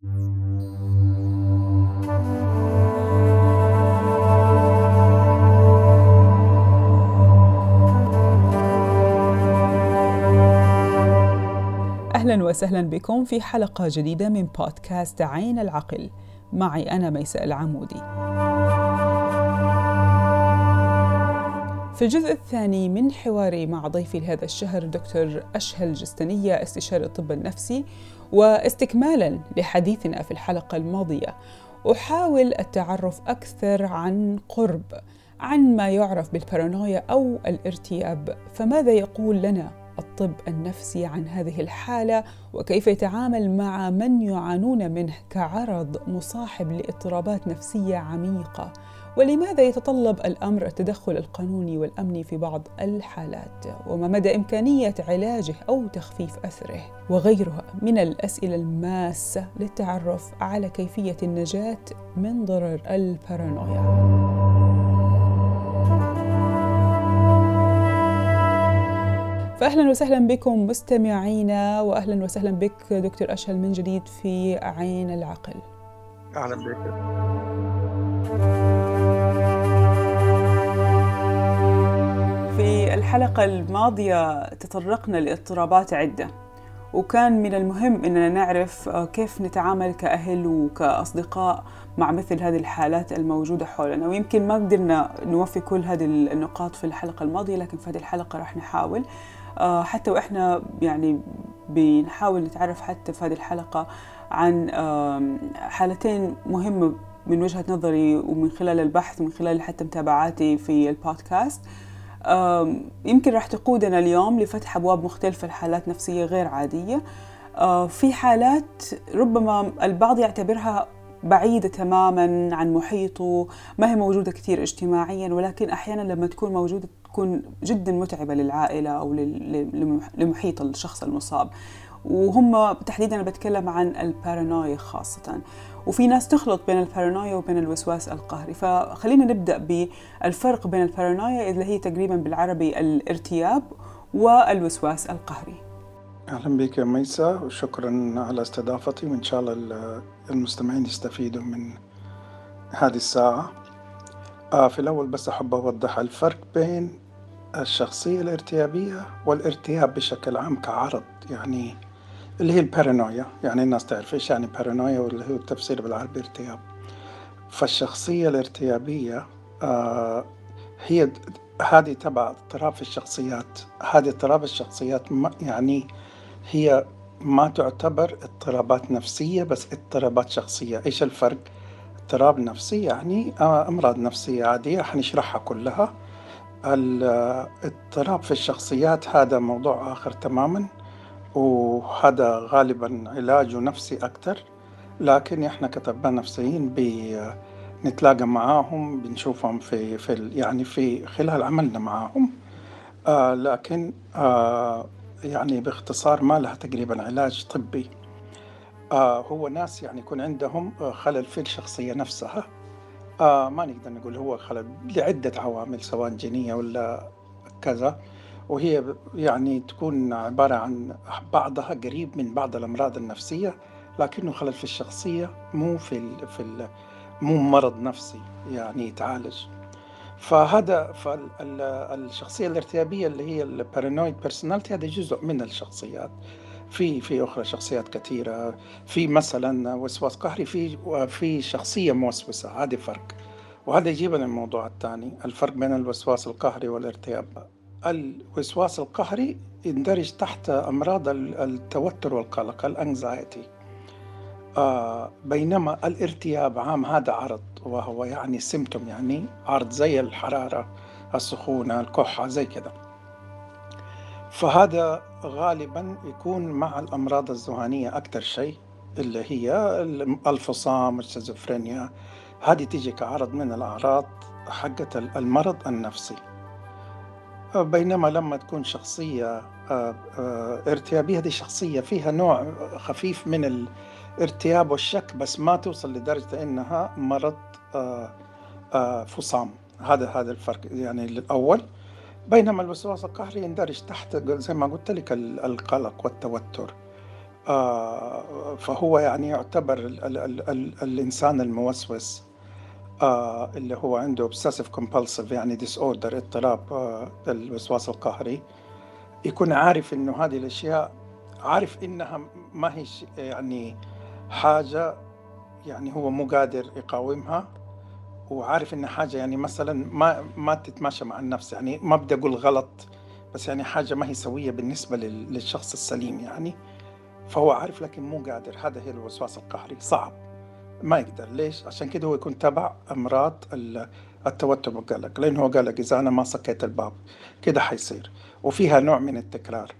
أهلا وسهلا بكم في حلقة جديدة من بودكاست عين العقل. معي أنا ميساء العمودي. في الجزء الثاني من حواري مع ضيفي لهذا الشهر دكتور أشهل جستنية استشاري الطب النفسي واستكمالا لحديثنا في الحلقة الماضية. أحاول التعرف أكثر عن قرب عن ما يعرف بالبارانويا أو الارتياب. فماذا يقول لنا الطب النفسي عن هذه الحالة؟ وكيف يتعامل مع من يعانون منه كعرض مصاحب لإضطرابات نفسية عميقة؟ ولماذا يتطلب الأمر التدخل القانوني والامني في بعض الحالات؟ وما مدى إمكانية علاجه أو تخفيف أثره؟ وغيرها من الأسئلة الماسة للتعرف على كيفية النجاة من ضرر البارانويا. فأهلا وسهلا بكم مستمعينا وأهلا وسهلا بك دكتور أشهل من جديد في عين العقل. أهلا بك. في الحلقة الماضية تطرقنا لاضطرابات عدة وكان من المهم أننا نعرف كيف نتعامل كأهل وكأصدقاء مع مثل هذه الحالات الموجودة حولنا. ويمكن ما قدرنا نوفي كل هذه النقاط في الحلقة الماضية لكن في هذه الحلقة راح نحاول. آه، حتى وإحنا يعني بنحاول نتعرف حتى في هذه الحلقة عن حالتين مهمه من وجهة نظري ومن خلال البحث ومن خلال حتى متابعاتي في البودكاست. يمكن راح تقودنا اليوم لفتح أبواب مختلفة لحالات نفسية غير عادية. آه، في حالات ربما البعض يعتبرها بعيدة تماما عن محيطه ما هي موجودة كثير اجتماعيا ولكن أحيانا لما تكون موجودة تكون جدا متعبة للعائلة أو لمحيط الشخص المصاب. وهم تحديدا بتكلم عن البارانويا خاصة. وفي ناس تخلط بين البارانويا وبين الوسواس القهري. فخلينا نبدأ بالفرق بين البارانويا اللي هي تقريبا بالعربي الارتياب والوسواس القهري. أهلا بك يا ميسا وشكرا على استضافتي وإن شاء الله المستمعين يستفيدوا من هذه الساعة. آه في الأول بس أحب أوضح الفرق بين الشخصية الارتيابية والارتياب بشكل عام كعرض. يعني اللي هي البارانويا يعني الناس تعرف إيش يعني بارانويا واللي هو التفسير بالعربي ارتياب فالشخصية الارتيابية آه هي هذه تبع اضطراب الشخصيات. هذه اضطراب الشخصيات يعني هي ما تعتبر اضطرابات نفسية بس اضطرابات شخصية. إيش الفرق؟ اضطراب نفسي يعني آه، أمراض نفسية عادية. حنشرحها كلها. الاضطراب في الشخصيات هذا موضوع آخر تماما. وهذا غالبا علاجه نفسي أكثر لكن إحنا كطباء نفسيين بنتلاقى معاهم بنشوفهم في في يعني في خلال عملنا معاهم. آه لكن آه يعني باختصار ما لها تقريبا علاج طبي. آه هو ناس يعني يكون عندهم آه، خلل في الشخصية نفسها. آه ما نقدر نقول هو خلل لعدة عوامل سواء جينية ولا كذا. وهي يعني تكون عبارة عن بعضها قريب من بعض الأمراض النفسية لكنه خلل في الشخصية مو في ال في ال مو مرض نفسي يعني يتعالج. فهذا فالشخصية الارتيابية اللي هي ال paranoid personality هذا جزء من الشخصيات. في في أخرى شخصيات كثيرة. في مثلا وسواس قهري في في شخصية موسوسة هذا فرق. وهذا يجيبنا الموضوع الثاني الفرق بين الوسواس القهري والارتياب. الوسواس القهري يندرج تحت أمراض التوتر والقلق ال anxiety. آه بينما الارتياب عام هذا عرض وهو يعني symptom يعني عرض زي الحرارة السخونة الكحة زي كذا. فهذا غالبا يكون مع الأمراض الذهانية أكثر شيء اللي هي الفصام الشيزوفرينيا. هذه تيجي كعرض من الأعراض حقة المرض النفسي. بينما لما تكون شخصية آه، آه، ارتيابية هذه شخصية فيها نوع خفيف من الارتياب والشك بس ما توصل لدرجة إنها مرض آه، فصام. هذا هذا الفرق يعني الأول. بينما الوسواس القهري يندرج تحت زي ما قلت لك القلق والتوتر. فهو يعني يعتبر ال ال ال ال الإنسان الموسوس. آه، اللي هو عنده obsessive compulsive يعني disorder اضطراب آه، الوسواس القهري. يكون عارف إنه هذه الأشياء عارف إنها ما هي يعني حاجة يعني هو مو قادر يقاومها وعارف إنها حاجة يعني مثلا ما ما تتماشى مع النفس. يعني ما بدي أقول غلط بس يعني حاجة ما هي سوية بالنسبة للشخص السليم يعني. فهو عارف لكن مو قادر. هذا هي الوسواس القهري. صعب. ما يقدر. ليش؟ عشان كده هو يكون تبع أمراض التوتر والقلق لأنه هو قلق إذا أنا ما سكيت الباب كده حيصير. وفيها نوع من التكرار.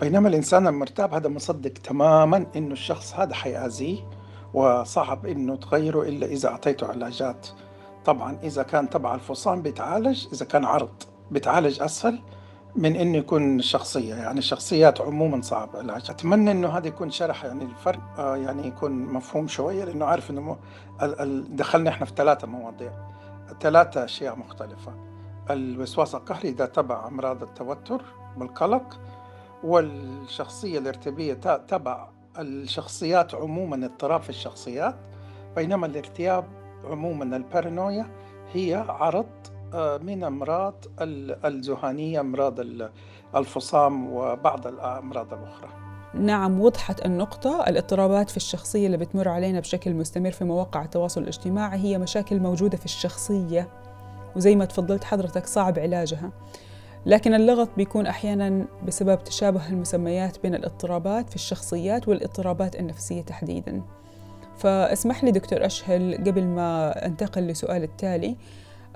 بينما الإنسان المرتاب هذا مصدق تماما إنه الشخص هذا حيأذيه وصعب إنه تغيره إلا إذا أعطيته علاجات. طبعا إذا كان تبع الفصام بيتعالج إذا كان عرض بيتعالج أسهل من انه يكون شخصية يعني الشخصيات عموما صعب العلاج أتمنى إنه هذا يكون شرح يعني الفرق آه يعني يكون مفهوم شوية لأنه عارف إنه دخلنا إحنا في ثلاثة مواضيع ثلاثة أشياء مختلفة. الوسواس القهري ده تبع أمراض التوتر والقلق والشخصية الارتباطيه تبع الشخصيات عموما اضطراب في الشخصيات بينما الارتياب عموما البارانويا هي عرض من أمراض الذهانية أمراض الفصام وبعض الأمراض الأخرى. نعم وضحت النقطة. الاضطرابات في الشخصية اللي بتمر علينا بشكل مستمر في مواقع التواصل الاجتماعي هي مشاكل موجودة في الشخصية وزي ما تفضلت حضرتك صعب علاجها. لكن اللغط بيكون أحيانا بسبب تشابه المسميات بين الاضطرابات في الشخصيات والاضطرابات النفسية تحديدا. فاسمح لي دكتور أشهل قبل ما أنتقل لسؤال التالي آه،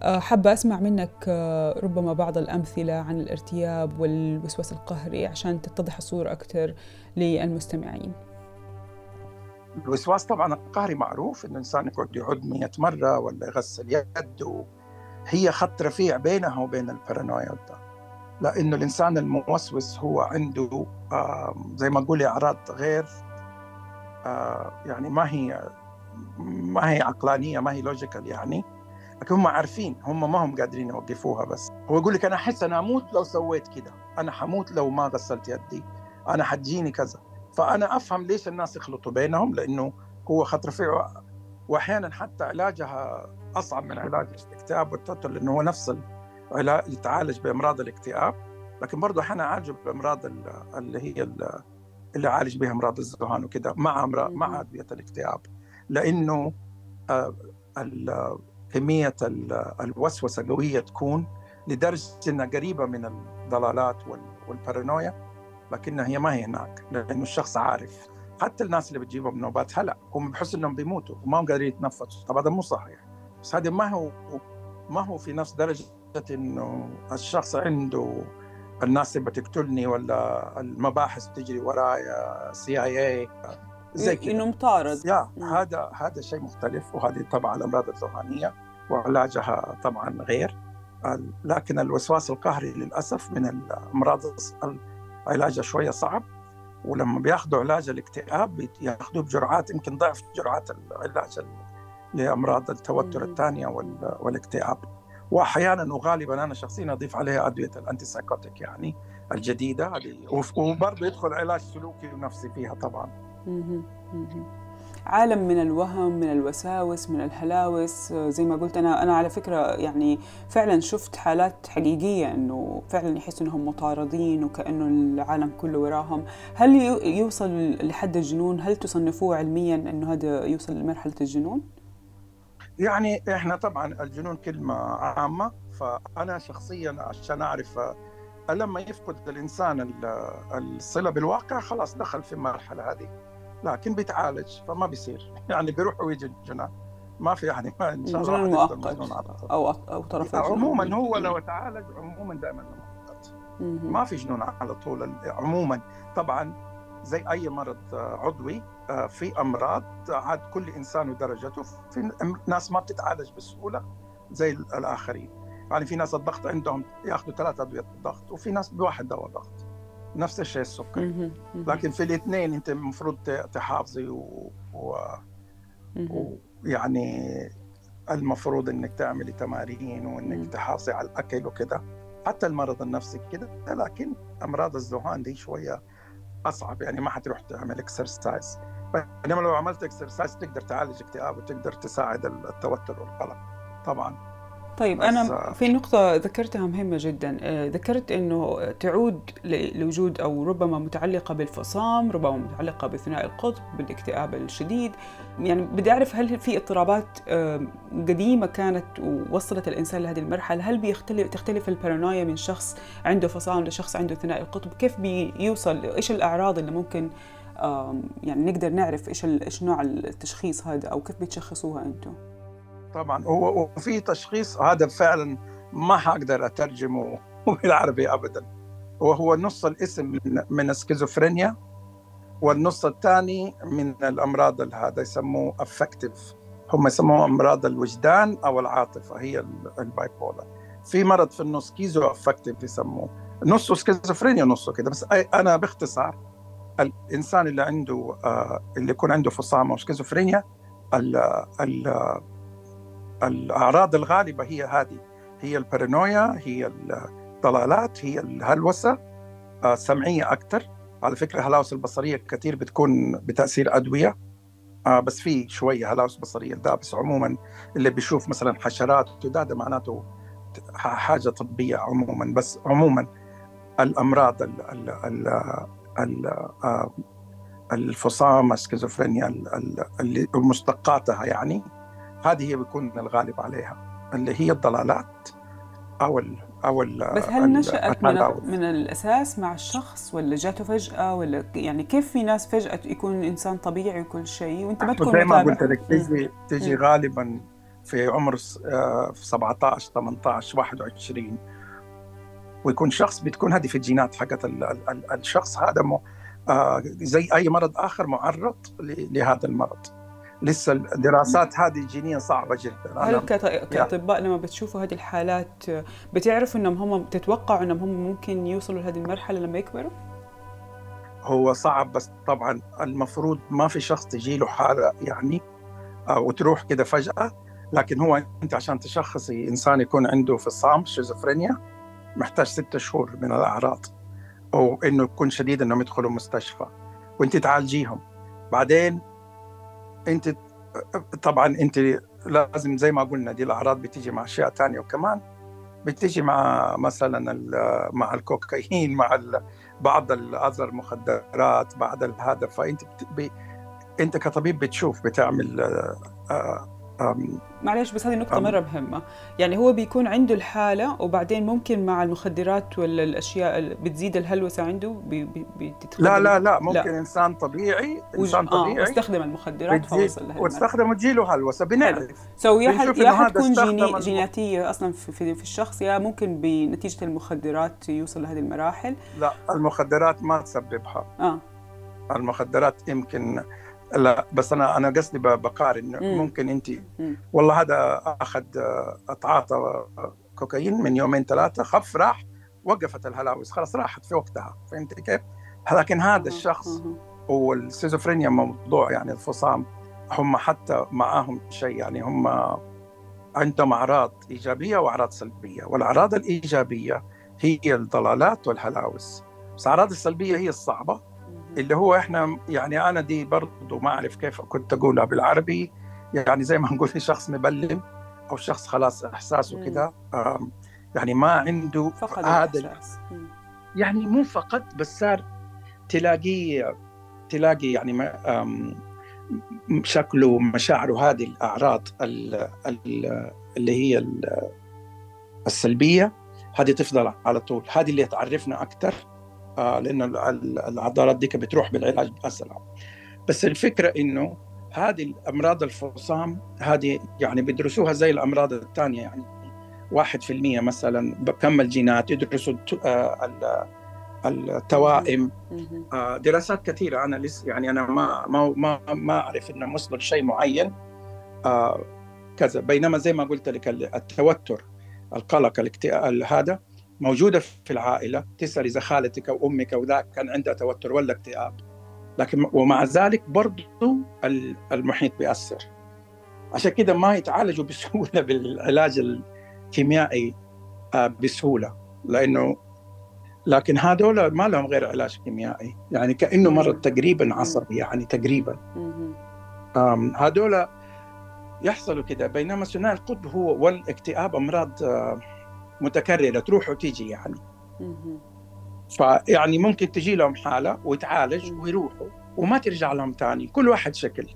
حابة أسمع منك آه، ربما بعض الأمثلة عن الارتياب والوسواس القهري عشان تتضح الصورة أكثر للمستمعين. الوسواس طبعا القهري معروف انه الإنسان يقعد يعد 100 مرة ولا يغسل يده هي خط رفيع بينها وبين البارانويا لأنه الإنسان الموسوس هو عنده زي ما نقول أعراض غير آه، يعني ما هي ما هي عقلانية ما هي logical يعني. لكن هم عارفين هم ما هم قادرين يوقفوها بس. هو يقول لك أنا أحس أنا أموت لو سويت كذا أنا حموت لو ما غسلت يدي. أنا حتجيني كذا. فأنا أفهم ليش الناس يخلطوا بينهم لأنه هو خط رفيع واحيانا حتى علاجها أصعب من علاج الاكتئاب والتوتر لأنه هو نفس العلاج يتعالج بأمراض الاكتئاب. لكن برضه أحيانا عالجه بأمراض اللي هي اللي عالج بها أمراض الذهان وكذا مع مع أدوية الاكتئاب. لأنه آه، كمية الوسوسة قوية تكون لدرجة أنها قريبة من الضلالات والبارانويا لكنها هي ما هي هناك لأنه الشخص عارف. حتى الناس اللي بتجيبهم نوبات هلا هم بحسوا إنهم بيموتوا وما هم قادرين يتنفسوا. طبعا هذا مو صحيح. بس هذا ما هو ما هو في نفس درجة إنه الشخص عنده الناس اللي بتقتلني ولا المباحث بتجري ورايا سي اي اي زي كده. إنه مطارد. يا هذا هذا شيء مختلف وهذه طبعا الامراض الذهانيه وعلاجها طبعا غير. لكن الوسواس القهري للأسف من الأمراض علاجها شوية صعب ولما بياخذوا علاج الاكتئاب بياخذوه بجرعات يمكن ضعف جرعات العلاج لأمراض التوتر الثانية والاكتئاب. واحيانا وغالبا أنا شخصيا أضيف عليها أدوية ال antipsychotic يعني الجديدة هذه وبرضه يدخل علاج سلوكي ونفسي فيها طبعا. عالم من الوهم من الوساوس من الهلاوس. زي ما قلت أنا أنا على فكرة يعني فعلا شفت حالات حقيقية إنه فعلا يحسوا إنهم مطاردين وكأنه العالم كله وراهم. هل يوصل لحد الجنون؟ هل تصنفوه علميا إنه هذا يوصل لمرحلة الجنون؟ يعني إحنا طبعا الجنون كلمة عامة فأنا شخصيا عشان أعرف لما يفقد الإنسان الصلة بالواقع خلاص دخل في المرحلة هذه. لكن بيتعالج فما بيصير. يعني بيروح ويجي الجنان. ما في يعني ما إن شاء الله مؤقت أو أو طرف عموما هو لو تعالج عموما دائما مؤقت. ما في جنون على طول عموما. طبعا زي أي مرض عضوي آه، في أمراض عاد كل إنسان ودرجته في ناس ما بتتعالج بسهولة زي الآخرين. يعني في ناس الضغط عندهم ياخذوا ثلاث أدوية ضغط وفي ناس بواحد دواء ضغط. نفس الشيء السكر. لكن في الاثنين انت المفروض تحافظي ويعني المفروض انك تعملي تمارين وانك تحافظي على الأكل وكذا حتى المرض النفسي كده لكن أمراض الذهان دي شوية أصعب. يعني ما حتروح تعمل exercise بينما لو عملت exercise تقدر تعالج اكتئاب وتقدر تساعد التوتر والقلق. طبعا. طيب أنا في نقطة ذكرتها مهمة جدا. آه، ذكرت أنه تعود لوجود أو ربما متعلقة بالفصام ربما متعلقة بثنائي القطب بالاكتئاب الشديد. يعني بدي أعرف هل في اضطرابات قديمة كانت ووصلت الإنسان لهذه المرحلة؟ هل بيختلف تختلف البارانويا من شخص عنده فصام لشخص عنده ثنائي القطب؟ كيف بيوصل؟ إيش الأعراض اللي ممكن يعني نقدر نعرف إيش إيش نوع التشخيص هذا أو كيف بتشخصوها أنتم طبعا. هو وفي تشخيص هذا فعلا ما حقدر أترجمه بالعربي ابدا. وهو نص الاسم من, من السكيزوفرينيا والنص الثاني من الأمراض هذا يسموه affective هم يسموه أمراض الوجدان أو العاطفة هي ال bipolar في مرض في النص schizoaffective يسموه. نصه سكيزوفرينيا نصه كده. بس أنا باختصار الإنسان اللي عنده آه، اللي يكون عنده فصام أو سكيزوفرينيا الأعراض الغالبة هي هذه. هي البارانويا هي الضلالات هي الهلوسة السمعية آه، أكثر. على فكرة الهلاوس البصرية كثير بتكون بتأثير أدوية. آه بس في شوية هلاوس بصرية ده بس عموما اللي بيشوف مثلا حشرات وده ده معناته حاجة طبية عموما. بس عموما الأمراض ال ال ال ال آه الفصام السكيزوفرينيا مشتقاتها يعني هذه هي بيكون الغالب عليها اللي هي الضلالات أو ال أو ال بس هل نشأت من, من الأساس مع الشخص ولا جاته فجأة ولا يعني كيف في ناس فجأة يكون إنسان طبيعي وكل شيء وأنت ما تكون زي ما قلت لك تيجي تيجي غالبا في عمر 17 18 21 ويكون شخص بتكون هذه في الجينات حقت الشخص هذا مو آه، زي أي مرض آخر معرض لهذا المرض. لسه الدراسات هذه جينيا صعبة جدا. هل كأطباء لما بتشوفوا هذه الحالات بتعرفوا إنهم هم تتوقعوا إنهم هم ممكن يوصلوا لهذه المرحلة لما يكبروا؟ هو صعب بس طبعا المفروض ما في شخص تجي له حالة يعني آه، وتروح كده فجأة. لكن هو أنت عشان تشخصي إنسان يكون عنده فصام شيزوفرينيا محتاج ستة شهور من الأعراض أو إنه يكون شديد إنهم يدخلوا مستشفى وأنت تعالجيهم. بعدين انت طبعا انت لازم زي ما قلنا دي الأعراض بتيجي مع أشياء ثانية وكمان بتيجي مع مثلا مع الكوكايين مع بعض الاذر المخدرات بعد هذا فأنت انت كطبيب بتشوف بتعمل آه، معلش بس هذه نقطة مرة مهمة. يعني هو بيكون عنده الحالة وبعدين ممكن مع المخدرات ولا الأشياء بتزيد الهلوسة عنده بي بي لا لا لا ممكن لا. إنسان طبيعي إنسان آه، طبيعي واستخدم المخدرات فوصل واستخدم وتجيله هلوسة بنعرف. so يا يا حتكون جيني جيناتية أصلا في, في, في الشخص يا ممكن بنتيجة المخدرات يوصل لهذه المراحل. لا المخدرات ما تسببها. آه. المخدرات يمكن لا بس أنا أنا قصدي بقارن. ممكن انت والله هذا أخذ أتعاطى كوكايين من يومين ثلاثة خف راح وقفت الهلاوس. خلاص راحت في وقتها. فهمت كيف؟ لكن هذا الشخص والسيزوفرينيا موضوع يعني الفصام هم حتى معاهم شيء. يعني هم عندهم أعراض إيجابية وأعراض سلبية. والأعراض الإيجابية هي الضلالات والهلاوس. بس الأعراض السلبية هي الصعبة. اللي هو إحنا يعني أنا دي برضه ما أعرف كيف كنت أقولها بالعربي. يعني زي ما نقول شخص مبلم أو شخص خلاص احساسه كده يعني ما عنده فقد هذا يعني مو فقط بس صار تلاقيه تلاقي يعني شكله مشاعره هذه الأعراض اللي هي السلبية. هذه تفضل على طول. هذه اللي تعرفنا أكثر. لأن العضلات دي بتروح بالعلاج أسرع. بس الفكرة إنه هذه الأمراض الفصام هذه يعني بيدرسوها زي الأمراض الثانية يعني واحد في المية مثلا بكمل جينات يدرسوا آه التوائم. آه دراسات كثيرة. أنا لسه يعني أنا ما ما ما, ما أعرف إنه وصلوا لشيء معين. آه كذا. بينما زي ما قلت لك التوتر القلق الاكتئاب هذا موجودة في العائلة تسأل إذا خالتك أو أمك أو ذاك كان عندها توتر ولا اكتئاب. لكن ومع ذلك برضه المحيط بيأثر. عشان كده ما يتعالجوا بسهولة بالعلاج الكيميائي آه، بسهولة. لأنه لكن هذول ما لهم غير علاج كيميائي. يعني كأنه مرض تقريبا عصبي يعني تقريبا. هذول يحصلوا كده. بينما ثنائي القطب هو والاكتئاب أمراض آه، متكررة تروح وتيجي يعني. فيعني ممكن تجي لهم حالة ويتعالج ويروحوا وما ترجع لهم ثاني كل واحد شكل.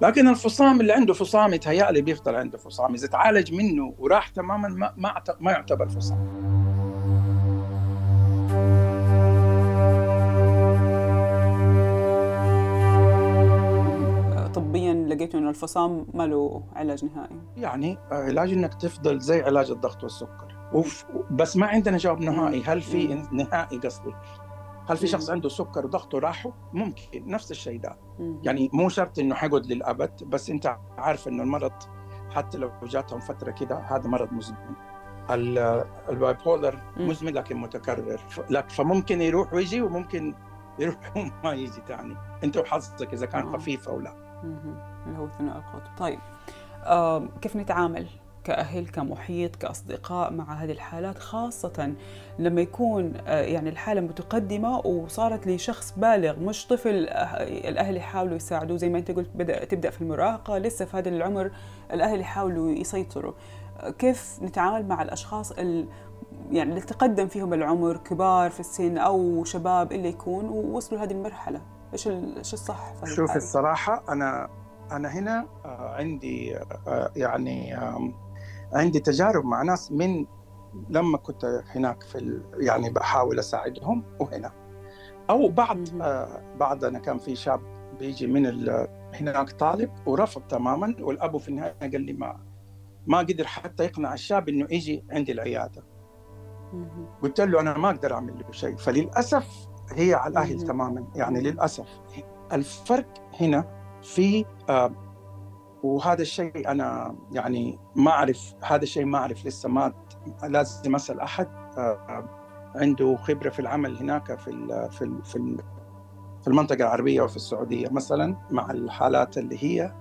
لكن الفصام اللي عنده فصام يتهيألي بيفضل عنده فصام إذا تعالج منه وراح تماما ما ما, ما يعتبر فصام. طبيا لقيتوا إنه الفصام ما له علاج نهائي. يعني علاج إنك تفضل زي علاج الضغط والسكر. بس ما عندنا جواب نهائي. هل في نهائي قصدي؟ هل في شخص عنده سكر وضغطه راحوا؟ ممكن. نفس الشيء ده. يعني مو شرط إنه حيقعد للأبد بس أنت عارف إنه المرض حتى لو جاتهم فترة كده هذا مرض مزمن. ال bipolar مزمن لكن متكرر. فممكن يروح ويجي وممكن يروح وما يجي ثاني أنت وحظك إذا كان خفيف أو لا. اللي هو ثنائي القطب طيب. آه كيف نتعامل؟ كأهل كمحيط كأصدقاء مع هذه الحالات خاصة لما يكون يعني الحالة متقدمة وصارت لشخص بالغ مش طفل الأهل يحاولوا يساعدوه زي ما أنت قلت بدأ تبدأ في المراهقة لسه في هذا العمر الأهل يحاولوا يسيطروا. كيف نتعامل مع الأشخاص ال يعني اللي تقدم فيهم العمر كبار في السن أو شباب اللي يكون ووصلوا لهذه المرحلة؟ إيش إيش الصح شوف الصراحة أنا أنا هنا عندي يعني عندي تجارب مع ناس من لما كنت هناك في يعني بحاول أساعدهم وهنا. أو بعد آه بعد أنا كان في شاب بيجي من هناك طالب ورفض تماما والأبو في النهاية قال لي ما ما قدر حتى يقنع الشاب إنه يجي عندي العيادة. قلت له أنا ما أقدر أعمل له شيء. فللأسف هي على الأهل تماما. يعني للأسف الفرق هنا في آه وهذا الشيء أنا يعني ما أعرف هذا الشيء ما أعرف لسه ما لازم أسأل أحد آه، عنده خبرة في العمل هناك في ال في ال في, ال في المنطقة العربية وفي السعودية مثلا مع الحالات اللي هي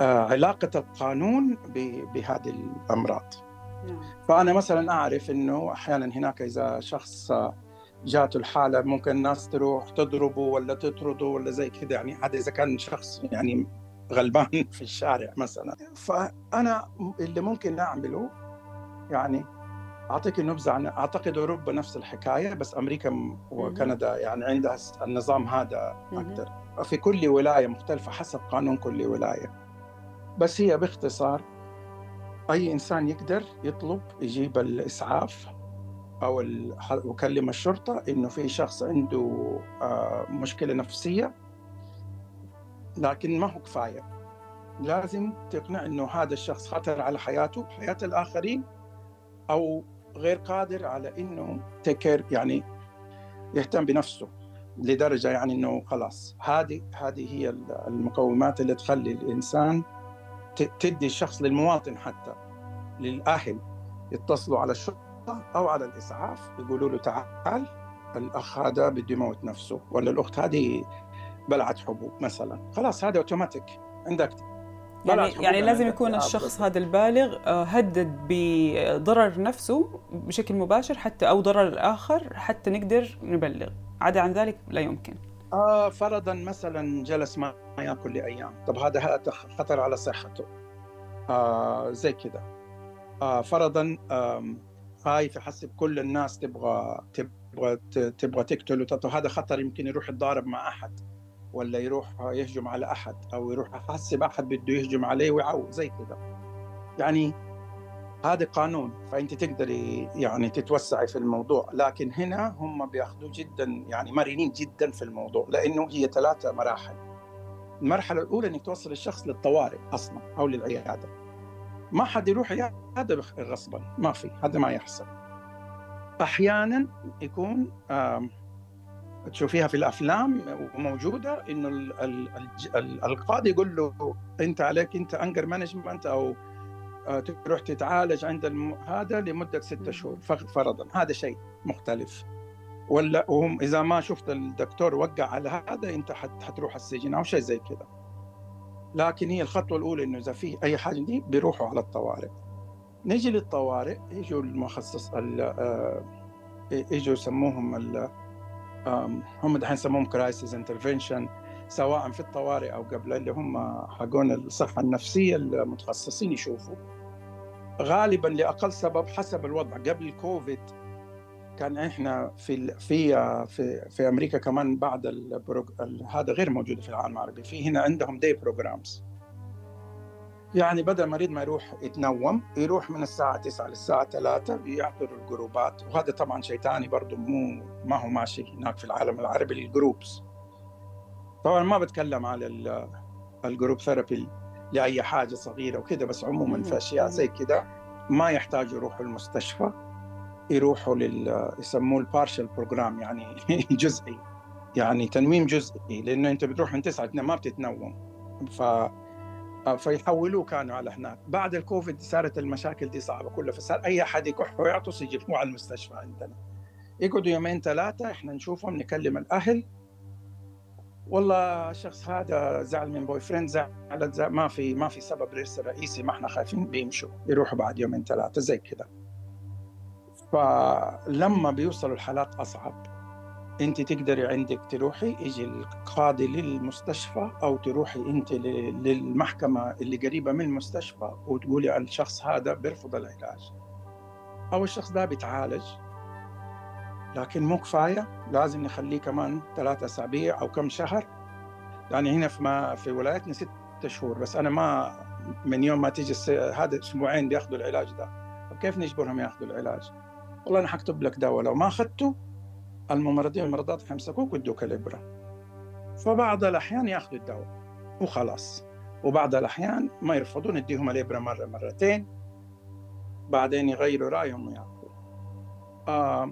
آه، علاقة القانون بهذه الأمراض نعم. فأنا مثلا أعرف إنه أحيانا هناك إذا شخص جاته الحالة ممكن الناس تروح تضربه ولا تطرده ولا زي كذا يعني هذا إذا كان شخص يعني غلبان في الشارع مثلا. فأنا اللي ممكن أعمله يعني أعطيك نبذه عن أعتقد أوروبا نفس الحكاية بس أمريكا وكندا يعني عندها النظام هذا أكثر في كل ولاية مختلفة حسب قانون كل ولاية. بس هي باختصار أي إنسان يقدر يطلب يجيب الإسعاف أو يكلم الشرطة إنه في شخص عنده آه، مشكلة نفسية لكن ما هو كفاية. لازم تقنع إنه هذا الشخص خطر على حياته حياة الآخرين أو غير قادر على إنه تكر يعني يهتم بنفسه لدرجة يعني إنه خلاص. هذه هذه هي المقومات اللي تخلي الإنسان تدي الشخص للمواطن حتى للأهل يتصلوا على الشرطه أو على الإسعاف يقولوا له تعال الأخ هذا بده يموت نفسه ولا الأخت هذه بلعت حبوب مثلا. خلاص هذا اوتوماتيك عندك يعني يعني لازم يكون الشخص هذا البالغ آه، هدد بضرر نفسه بشكل مباشر حتى أو ضرر الآخر حتى نقدر نبلغ. عدا عن ذلك لا يمكن. آه فرضا مثلا جلس ما ياكل لايام طب هذا خطر على صحته. آه زي كذا آه فرضا خايف يحسب كل الناس تبغى تبغى تبغى تقتله. هذا خطر يمكن يروح يتضارب مع أحد. ولا يروح يهجم على أحد أو يروح يحسب أحد بده يهجم عليه ويعو زي كذا يعني هذا قانون فأنت تقدري يعني تتوسعي في الموضوع. لكن هنا هم بياخذوا جدا يعني مرنين جدا في الموضوع لأنه هي ثلاثة مراحل. المرحلة الأولى إنك توصل الشخص للطوارئ أصلا أو للعيادة. ما حد يروح عيادة غصبا ما في هذا ما يحصل. أحيانا يكون تشوفيها في الأفلام وموجودة إنه القاضي يقول له أنت عليك أنت انجر مانجمنت أو آه، تروح تتعالج عند الم... هذا لمدة ستة شهور فرضا هذا شيء مختلف. ولا وهم إذا ما شفت الدكتور وقع على هذا أنت حتروح السجن أو شيء زي كذا. لكن هي الخطوة الأولى إنه إذا في أي حاجة دي بيروحوا على الطوارئ. نجي للطوارئ يجوا المخصص اجوا يسموهم هم دحين يسموهم crisis intervention سواء في الطوارئ أو قبل اللي هم حقون الصحة النفسية المتخصصين يشوفوا. غالبا لأقل سبب حسب الوضع. قبل الكوفيد كان إحنا في في في في أمريكا كمان بعد هذا غير موجود في العالم العربي. في هنا عندهم day programs يعني بدل المريض ما يروح يتنوم يروح من الساعة 9 للساعة 3 بيحضروا ال group ات. وهذا طبعا شيء ثاني برضه مو ما هو ماشي هناك في العالم العربي ال groups طبعا ما بتكلم على ال group therapy لأي حاجة صغيرة وكذا بس عموما في أشياء زي كذا ما يحتاجوا يروحوا المستشفى يروحوا لل يسموه ال partial program يعني جزئي يعني تنويم جزئي لأنه أنت بتروح من تسعة ما بتتنوم. ف فيحولوه كانوا على هناك. بعد الكوفيد صارت المشاكل دي صعبة كلها. فصار أي حد يكح ويعطس يجيبوه على المستشفى عندنا. يقعدوا يومين ثلاثة إحنا نشوفهم نكلم الأهل. والله الشخص هذا زعل من boyfriend زعلت زعل. ما في ما في سبب رئيسي ما إحنا خايفين بيمشوا. يروحوا بعد يومين ثلاثة زي كذا فلما بيوصلوا الحالات أصعب. انت تقدري عندك تروحي يجي القاضي للمستشفى أو تروحي انت للمحكمة اللي قريبة من المستشفى وتقولي الشخص هذا بيرفض العلاج. أو الشخص ده بيتعالج. لكن مو كفاية لازم نخليه كمان ثلاثة أسابيع أو كم شهر. يعني هنا في ما في ولايتنا ست شهور بس أنا ما من يوم ما تيجي هذا أسبوعين بياخذوا العلاج ده. كيف نجبرهم ياخذوا العلاج؟ والله أنا حكتب لك دواء لو ما أخذته الممرضين والممرضات حيمسكوك ويدوك الإبرة. فبعض الأحيان ياخذوا الدواء وخلاص. وبعض الأحيان ما يرفضون نديهم الإبرة مرة مرتين. بعدين يغيروا رأيهم وياخذوا آه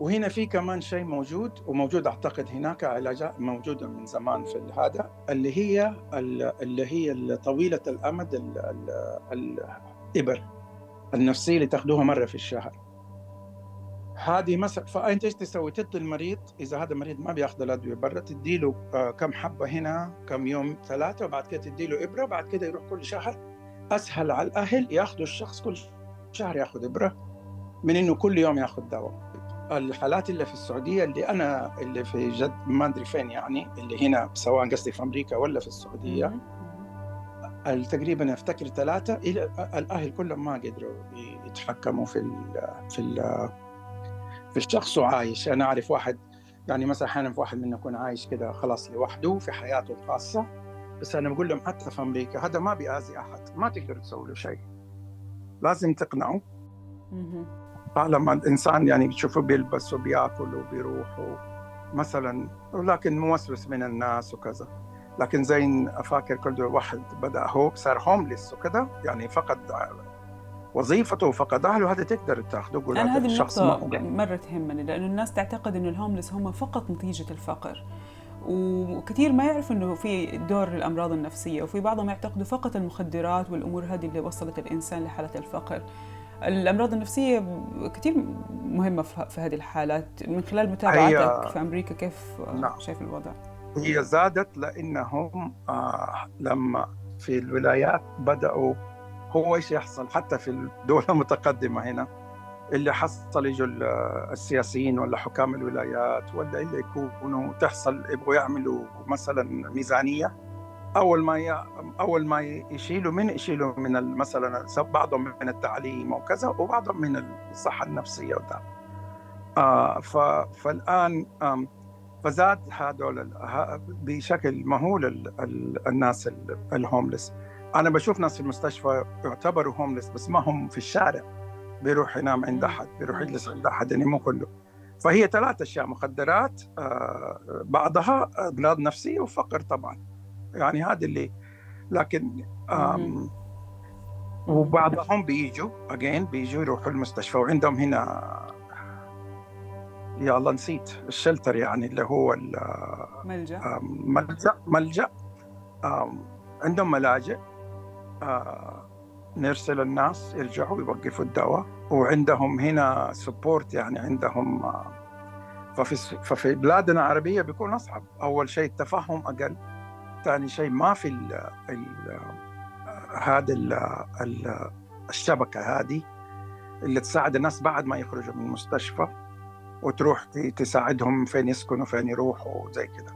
وهنا في كمان شيء موجود وموجود أعتقد هناك علاجات موجوده من زمان في هذا اللي هي اللي هي طويلة الأمد الإبر النفسية اللي تاخذوها مرة في الشهر. هذه مثلا فأنت إيش تسوي؟ تدي المريض إذا هذا المريض ما بياخذ الأدوية برا تدي له آه، كم حبة هنا كم يوم ثلاثة وبعد كده تدي له إبرة وبعد كده يروح كل شهر أسهل على الأهل ياخذوا الشخص كل شهر ياخذ إبرة من إنه كل يوم ياخذ دواء. الحالات اللي في السعودية اللي أنا اللي في جد ما أدري فين يعني اللي هنا سواء قصدي في أمريكا ولا في السعودية تقريبا أفتكر ثلاثة إلى الأهل كلهم ما قدروا يتحكموا في ال في ال في الشخص وعايش. أنا أعرف واحد يعني مثلا أحيانا في واحد منا يكون عايش كده خلاص لوحده في حياته الخاصة بس أنا بقول لهم حتى في أمريكا هذا ما بيأذي أحد ما تقدر تسوي له شيء. لازم تقنعه. طالما الإنسان يعني بتشوفه بيلبس وبيأكل وبيروح مثلا ولكن موسوس من الناس وكذا. لكن زي أفاكر كل واحد بدأ هو صار هومليس وكذا يعني فقد وظيفته فقد اهله هذا تقدر تاخذه قول أنا هذه النقطة مرة تهمني لأنه الناس تعتقد انه الهوملس هم فقط نتيجة الفقر. وكثير ما يعرف إنه في دور الأمراض النفسية وفي بعضهم يعتقدوا فقط المخدرات والأمور هذه اللي وصلت الإنسان لحالة الفقر. الأمراض النفسية كثير مهمة في هذه الحالات. من خلال متابعتك في أمريكا كيف نعم. شايف الوضع؟ هي زادت لأنهم آه لما في الولايات بدأوا هو إيش يحصل حتى في الدول المتقدمة هنا اللي حصل يجوا السياسيين ولا حكام الولايات ولا اللي يكونوا تحصل يبغوا يعملوا مثلا ميزانية أول ما. أول ما يشيلوا من يشيلوا من مثلا بعضهم من التعليم وكذا وبعضهم من الصحة النفسية وده آه. فالآن فزاد هذول بشكل مهول الناس الهوملس أنا بشوف ناس في المستشفى يعتبروا هوملس بس ما هم في الشارع. بيروح ينام عند أحد بيروح يجلس عند أحد يعني مو كله. فهي ثلاث أشياء مخدرات آه بعضها امراض نفسية وفقر طبعا. يعني هذا اللي لكن وبعضهم بيجوا اجين بيجوا يروحوا المستشفى. وعندهم هنا يا الله نسيت الشلتر يعني اللي هو ملجأ. ملجأ ملجأ. عندهم ملاجئ. آه، نرسل الناس يرجعوا يوقفوا الدواء. وعندهم هنا سبورت يعني عندهم آه، ففي ففي بلادنا العربية بيكون أصعب. أول شيء التفهم أقل ثاني شيء ما في ال ال هذا الشبكة هذه اللي تساعد الناس بعد ما يخرجوا من المستشفى وتروح تساعدهم فين يسكنوا فين يروحوا زي كده.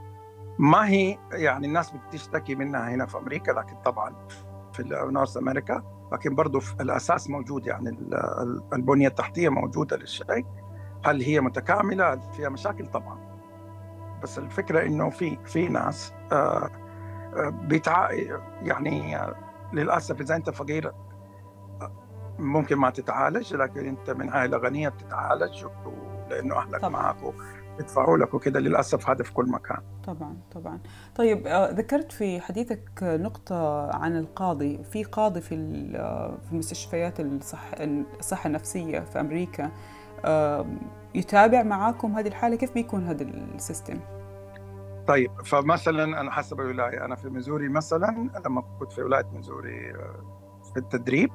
ما هي يعني الناس بتشتكي منها هنا في أمريكا لكن طبعا في نورث أمريكا لكن برضه في الأساس موجود يعني البنية التحتية موجودة للشيء. هل هي متكاملة؟ هل فيها مشاكل؟ طبعا. بس الفكرة إنه في في ناس آه، آه، بيتع يعني للأسف إذا أنت فقير ممكن ما تتعالج لكن أنت من عائلة غنية بتتعالج لأنه أهلك طبعا. معك يدفعوا لك وكذا للأسف هذا في كل مكان. طبعا طبعا. طيب آه، ذكرت في حديثك نقطة عن القاضي. في قاضي في في مستشفيات الصحه الصحة النفسية في أمريكا يتابع معاكم هذه الحالة؟ كيف بيكون هذا ال system؟ طيب فمثلا أنا حسب الولاية. أنا في ميزوري مثلا لما كنت في ولاية ميزوري آه، في التدريب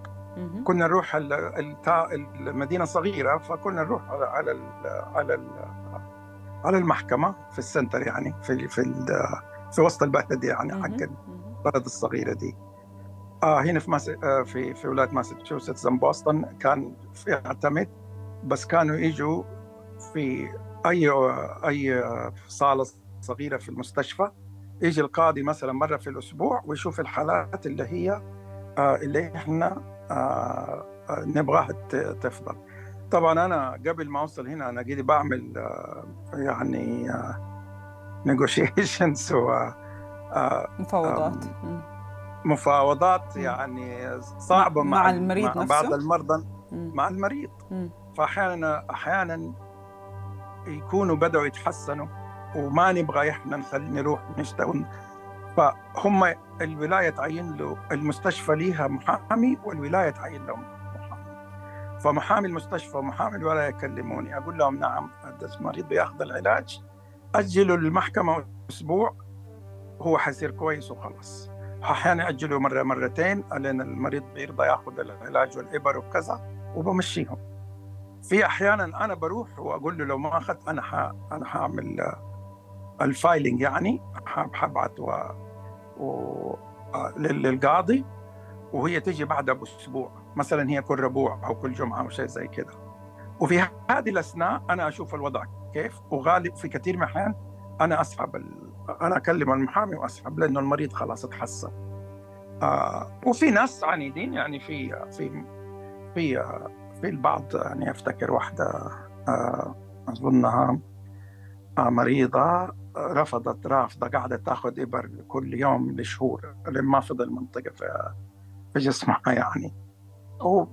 كنا نروح المدينة صغيرة فكنا نروح على على ال على المحكمة في ال center يعني في في في وسط البلد يعني حق البلد الصغيرة دي. آه هنا في ماس... آه في في ولاية ماساتشوستس بوسطن كان في يعتمد بس كانوا يجوا في أي أي صالة صغيرة في المستشفى يجي القاضي مثلا مرة في الأسبوع ويشوف الحالات اللي هي آه اللي إحنا آه، آه، نبغاها تفضل. طبعا أنا قبل ما أوصل هنا أنا قاعد بعمل آه، يعني negotiations و مفاوضات. مفاوضات يعني صعبة مع, مع المريض مع نفسه؟ بعض المرضى مع المريض. فاحيانا أحيانا يكونوا بدأوا يتحسنوا وما نبغى إحنا نخلي نروح نشتغل. فهم الولاية تعين له المستشفى ليها محامي والولاية تعين لهم. فمحامي المستشفى ومحامي الولاية يكلموني أقول لهم نعم هذا المريض بياخذ العلاج أجلوا المحكمه أسبوع هو حيصير كويس وخلاص. أحيانا اجلوا مرة مرتين لأن المريض بيرضى ياخذ العلاج والإبر وكذا وبمشيهم. في أحيانا أنا بروح وأقول له لو ما أخذت أنا ح... أنا حاعمل الفايلنج يعني حبعت و... و... للقاضي وهي تجي بعدها باسبوع مثلا هي كل ربوع أو كل جمعة أو شيء زي كذا وفي هذه الأثناء أنا أشوف الوضع كيف وغالب في كثير من الاحيان أنا أسحب ال... أنا أكلم المحامي وأسحب لأنه المريض خلاص اتحسن. آه وفي ناس عنيدين يعني في في في في البعض يعني أفتكر واحدة آه أظنها آه مريضة رفضت رافضة قاعدة تأخذ إبر كل يوم لشهور لما ما فضل منطقة في, في جسمها يعني.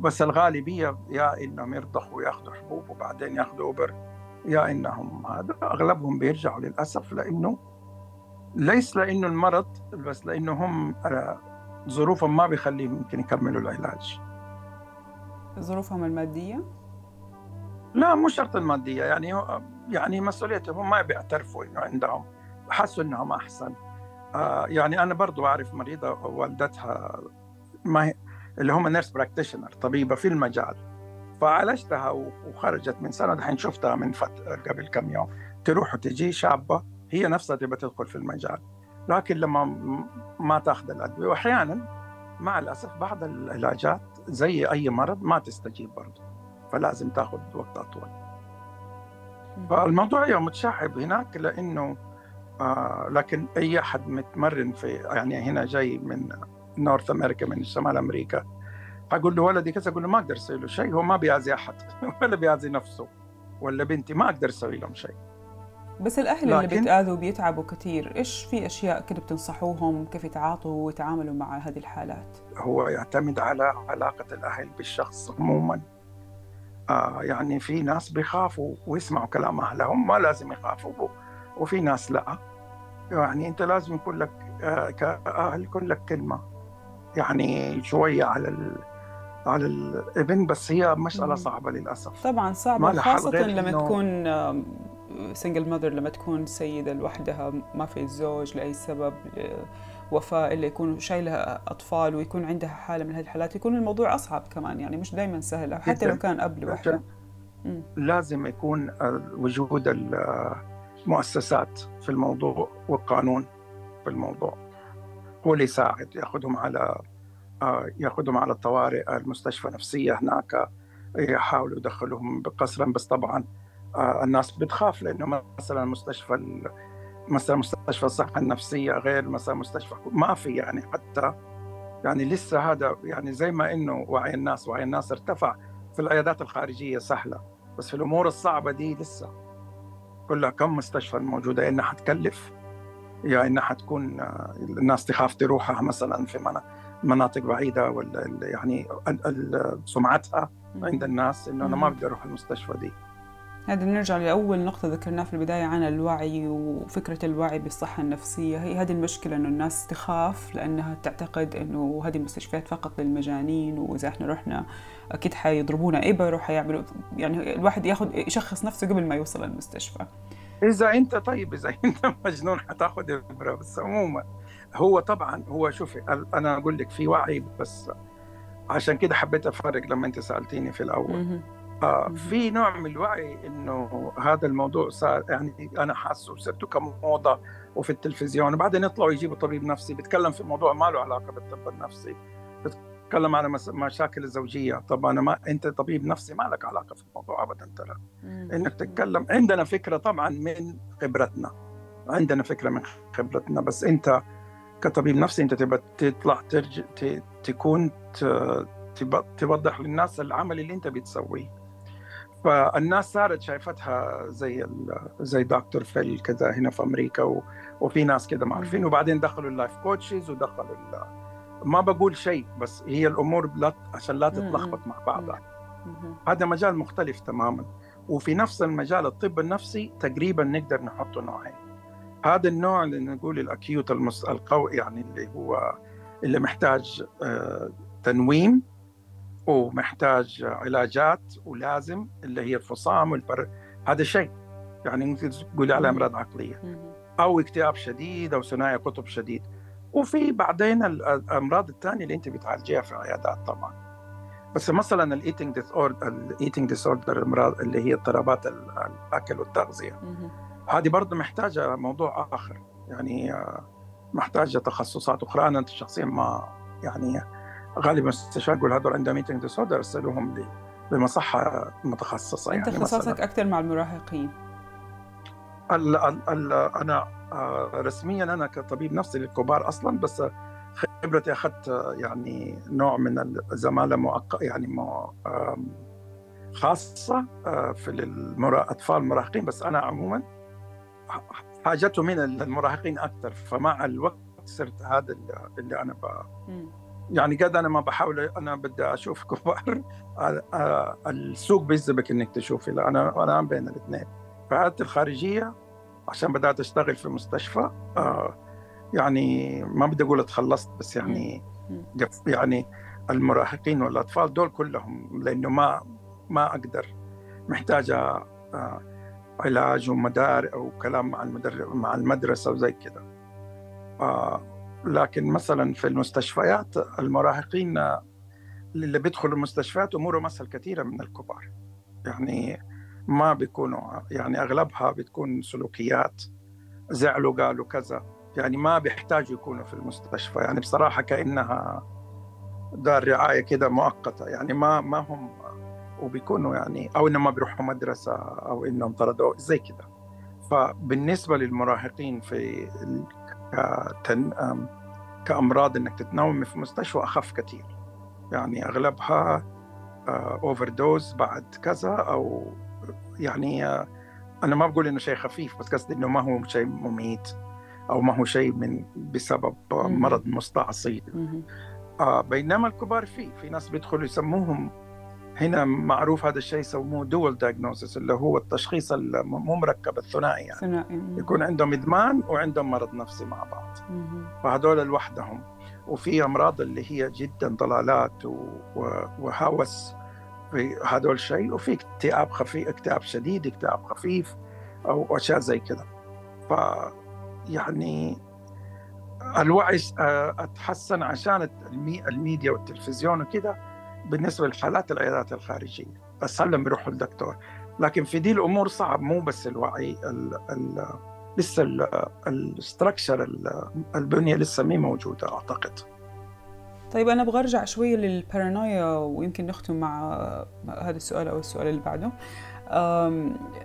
بس الغالبية يا إنهم يرضخوا وياخذوا حبوب وبعدين ياخذوا إبر يا إنهم هذا أغلبهم بيرجعوا للأسف لأنه ليس لأنه المرض بس لأنه هم ظروفهم ما بيخليهم يمكن يكملوا العلاج ظروفهم المادية؟ لا مو شرط المادية يعني يعني مسؤوليتهم ما بيعترفوا إنه عندهم حسوا إنهم أحسن آه يعني أنا برضو أعرف مريضة والدتها ما هي اللي هم nurse practitioner طبيبة في المجال. فعالجتها وخرجت من سنة دحين شفتها من فتره قبل كم يوم. تروح وتجي شابة هي نفسها تبغى تدخل في المجال. لكن لما ما تاخذ الأدوية واحيانا مع الأسف بعض العلاجات زي أي مرض ما تستجيب برضه. فلازم تاخذ وقت أطول. فالموضوع يوم متشعب هناك لأنه آه لكن أي أحد متمرن في يعني هنا جاي من نورث أمريكا من شمال أمريكا. أقول له ولدي كذا أقول له ما أقدر أسوي له شيء هو ما بيعزي أحد ولا بيعزي نفسه ولا بنتي ما أقدر أسوي لهم شيء. بس الأهل لكن... اللي بيتأذوا بيتعبوا كثير إيش في أشياء كده بتنصحوهم؟ كيف يتعاطوا ويتعاملوا مع هذه الحالات؟ هو يعتمد على علاقة الأهل بالشخص عموما. آه يعني في ناس بيخافوا ويسمعوا كلام أهلهم ما لازم يخافوا وفي ناس لا. يعني أنت لازم يكون لك آه كأهل يكون لك كلمة. يعني شوية على ال على الابن بس هي مسألة صعبة للأسف. طبعا صعبة خاصة لما تكون سنجل ماذر لما تكون سيدة لوحدها ما في زوج لأي سبب وفاة إلا يكون شايلة أطفال ويكون عندها حالة من هذه الحالات يكون الموضوع أصعب كمان يعني مش دائما سهل حتى لو كان أب لوحده لازم يكون وجود المؤسسات في الموضوع والقانون في الموضوع. هو اللي يساعد ياخذهم على ياخذهم على الطوارئ المستشفى نفسية هناك يحاولوا يدخلوهم قسرا بس طبعا آه، الناس بتخاف لأنه مثلا مستشفى مثلا مستشفى الصحة النفسية غير مثلا مستشفى ما في يعني حتى يعني لسه هذا يعني زي ما إنه وعي الناس وعي الناس ارتفع. في العيادات الخارجية سهلة بس في الأمور الصعبة دي لسه. كلها كم مستشفى موجودة إنها حتكلف يا إنها حتكون آه، الناس تخاف تروحها مثلا في مناطق بعيدة ولا يعني سمعتها عند الناس إنه أنا ما بدي أروح المستشفى دي. هذا نرجع لأول نقطة ذكرناها في البداية عن الوعي وفكرة الوعي بالصحة النفسية. هي هذه المشكلة إنه الناس تخاف لأنها تعتقد إنه هذه المستشفيات فقط للمجانين وإذا إحنا رحنا أكيد حيضربونا. إبر وحيعملوا يعني الواحد ياخذ يشخص نفسه قبل ما يوصل المستشفى إذا أنت طيب إذا أنت مجنون حتاخذ إبرة بس عموما هو طبعا هو شوفي أنا أقول لك في وعي بس عشان كده حبيت أفرق لما أنت سألتيني في الأول. آه في نوع من الوعي إنه هذا الموضوع صار يعني أنا حاسه صرته كموضة وفي التلفزيون وبعدين يطلعوا يجيبوا طبيب نفسي بيتكلم في موضوع ما له علاقة بالطب النفسي. بيتكلم عن مشاكل الزوجية. طب أنا ما أنت طبيب نفسي ما لك علاقة في الموضوع ابدا ترى. إنك تتكلم عندنا فكرة طبعا من خبرتنا. عندنا فكرة من خبرتنا بس أنت كطبيب نفسي أنت تبى تطلع ترجع تكون توضح للناس العمل اللي أنت بتسويه. فالناس صارت شايفتها زي زي دكتور فيل كذا هنا في أمريكا و... وفي ناس كذا معروفين وبعدين دخلوا ال life coaches ودخلوا ال... ما بقول شيء بس هي الأمور لا عشان لا تتلخبط مع بعضها هذا مجال مختلف تماما. وفي نفس المجال الطب النفسي تقريبا نقدر نحطه نوعين. هذا النوع اللي نقول الأكيوت المس... القوي يعني اللي هو اللي محتاج آه تنويم ومحتاج علاجات ولازم اللي هي الفصام والبر هذا شيء. يعني ممكن تقول على أمراض عقلية. أو اكتئاب شديد أو ثنائي قطب شديد. وفي بعدين الأمراض الثانية اللي أنت بتعالجيها في العيادات طبعا. بس مثلا ال eating disorder ال eating disorder الأمراض اللي هي اضطرابات الأكل والتغذية. هذه برضه محتاجة موضوع آخر. يعني آه، محتاجة تخصصات أخرى. أنا شخصيا ما يعني غالبا استشاقوا هذول عندهم eating disorder أرسلوهم لمصحة متخصصة أنت يعني أكثر مع المراهقين. ال ال ال أنا رسميا أنا كطبيب نفسي للكبار أصلا بس خبرتي أخذت يعني نوع من الزمالة مؤقت يعني خاصة آه، في الاطفال المراهقين. بس أنا عموما حاجته من المراهقين أكثر فمع الوقت صرت هذا اللي أنا ب... يعني قد أنا ما بحاول أنا بدي أشوف كبار السوق بيجذبك إنك تشوفي. أنا أنا بين الاثنين. فعادتي الخارجية عشان بدأت أشتغل في مستشفى آه، يعني ما بدي أقول تخلصت بس يعني يعني المراهقين والأطفال دول كلهم لأنه ما ما أقدر محتاجة آه، علاج ومدار أو كلام مع المدرب مع المدرسة وزي كذا آه، لكن مثلا في المستشفيات المراهقين اللي بيدخلوا المستشفيات امورهم اسهل كثيرا من الكبار. يعني ما بيكونوا يعني أغلبها بتكون سلوكيات زعلوا قالوا كذا. يعني ما بيحتاجوا يكونوا في المستشفى. يعني بصراحة كأنها دار رعاية كده مؤقتة. يعني ما ما هم وبيكونوا يعني أو إنهم ما بيروحوا مدرسة أو إنهم طردوا زي كده. فبالنسبة للمراهقين في كتن... كأمراض إنك تتنوم في مستشفى أخف كثير يعني أغلبها overdose بعد كذا أو يعني أنا ما بقول إنه شيء خفيف بس قصدي إنه ما هو شيء مميت أو ما هو شيء من بسبب مرض مستعصي. آه بينما الكبار في في ناس بيدخلوا يسموهم. هنا معروف هذا الشيء يسموه dual diagnosis اللي هو التشخيص مو مركب الثنائي يعني. ثنائي يكون عندهم إدمان وعندهم مرض نفسي مع بعض. فهذول لوحدهم. وفي أمراض اللي هي جدا ضلالات وهوس. في هذول الشيء وفي اكتئاب خفيف اكتئاب شديد اكتئاب خفيف أو أشياء زي كذا. ف يعني الوعي آه، أتحسن عشان الميديا والتلفزيون وكذا بالنسبة لحالات العيادات الخارجية. اسهل بيروحوا الدكتور لكن في دي الأمور صعب مو بس الوعي ال ال لسه ال structure البنية لسه مي موجودة أعتقد. طيب أنا أبغى أرجع شوية للبارانويا ويمكن نختم مع هذا السؤال أو السؤال اللي بعده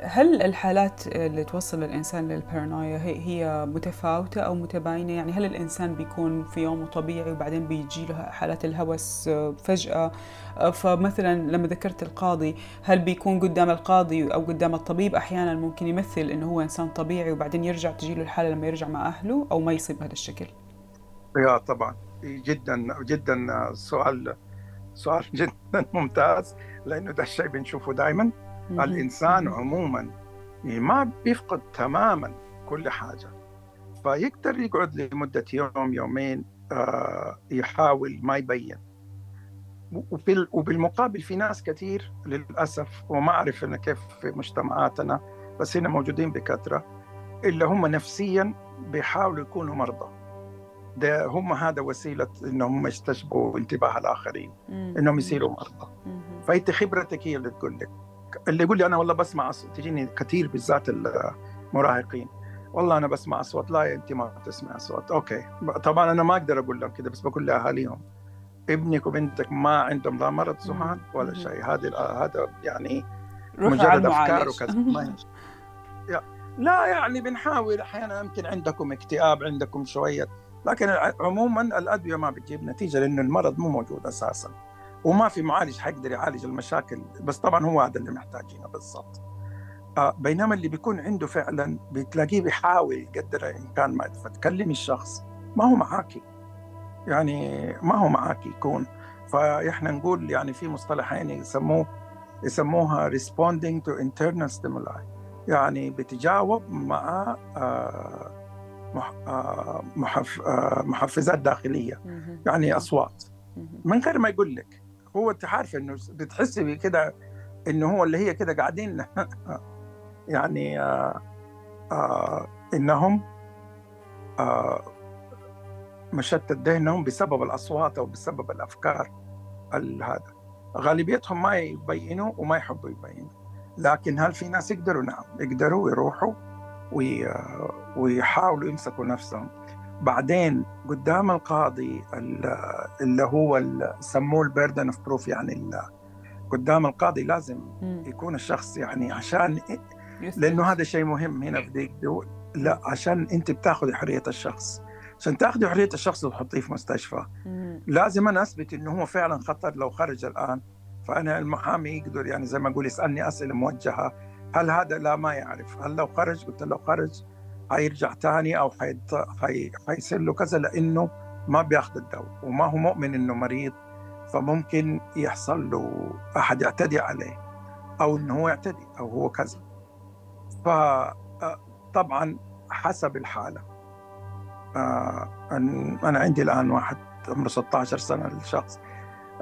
هل الحالات اللي توصل الإنسان للبارانويا هي متفاوتة أو متباينة؟ يعني هل الإنسان بيكون في يومه طبيعي وبعدين بيجي له حالات الهوس فجأة؟ فمثلا لما ذكرت القاضي هل بيكون قدام القاضي أو قدام الطبيب أحيانا ممكن يمثل إنه هو إنسان طبيعي وبعدين يرجع تجي له الحالة لما يرجع مع أهله أو ما يصيب بهذا الشكل؟ يا طبعا. جدا جدا سؤال سؤال جدا ممتاز لأنه ده الشيء بنشوفه دائما الإنسان عموما ما بيفقد تماما كل حاجة. فيقدر يقعد لمدة يوم يومين آه، يحاول ما يبين. وبالمقابل في ناس كثير للأسف وما أعرف أنا كيف في مجتمعاتنا بس هنا موجودين بكثرة اللي هم نفسيا بيحاولوا يكونوا مرضى. ده هم هذا وسيلة إنهم يستجبوا انتباه الآخرين إنهم يصيروا مرضى. فأنت خبرتك هي اللي تقول لك. اللي يقول لي أنا والله بسمع تجيني كثير بالذات المراهقين والله أنا بسمع أصوات. لا انت ما تسمع أصوات. أوكي. طبعا أنا ما أقدر أقول لهم كذا بس بقول لأهاليهم ابنك وبنتك ما عندهم لا مرض ذهان ولا شيء. هذا هذا يعني مجرد أفكار وكذا. لا يعني بنحاول أحيانا يمكن عندكم اكتئاب عندكم شوية لكن عموما الأدوية ما بتجيب نتيجة لأنه المرض مو موجود أساسا. وما في معالج حيقدر يعالج المشاكل بس طبعا هو هذا اللي محتاجينه بالضبط. آه بينما اللي بيكون عنده فعلا بتلاقيه بيحاول قدر الامكان ما فتكلم الشخص ما هو معاكي يعني ما هو معاكي يكون. فإحنا نقول يعني في مصطلحين يسموه يسموها responding to internal stimuli. يعني بتجاوب مع آه، محف آه، محفزات داخلية يعني أصوات. من غير ما يقول لك هو أنت عارفه إنه بتحسي كده إنه هو اللي هي كده قاعدين يعني آه آه إنهم آه مشتت ذهنهم بسبب الأصوات أو بسبب الأفكار هذا. غالبيتهم ما يبينوا وما يحبوا يبينوا. لكن هل في ناس يقدروا؟ نعم يقدروا يروحوا ويحاولوا يمسكوا نفسهم. بعدين قدام القاضي اللي هو سموه ال burden of proof يعني قدام القاضي لازم يكون الشخص يعني عشان لأنه هذا شيء مهم هنا في لا عشان أنت بتاخذ حرية الشخص. عشان تاخذي حرية الشخص وتحطيه في مستشفى. لازم أنا أثبت إنه هو فعلا خطر لو خرج الآن. فأنا المحامي يقدر يعني زي ما أقول يسألني أسئلة موجهة. هل هذا لا ما يعرف؟ هل لو خرج قلت لو خرج حيرجع ثاني أو حيصير له كذا لأنه ما بياخذ الدواء وما هو مؤمن إنه مريض فممكن يحصل له أحد يعتدي عليه أو إنه هو يعتدي أو هو كذا. فطبعا حسب الحالة. أنا عندي الآن واحد عمره 16 سنة الشخص.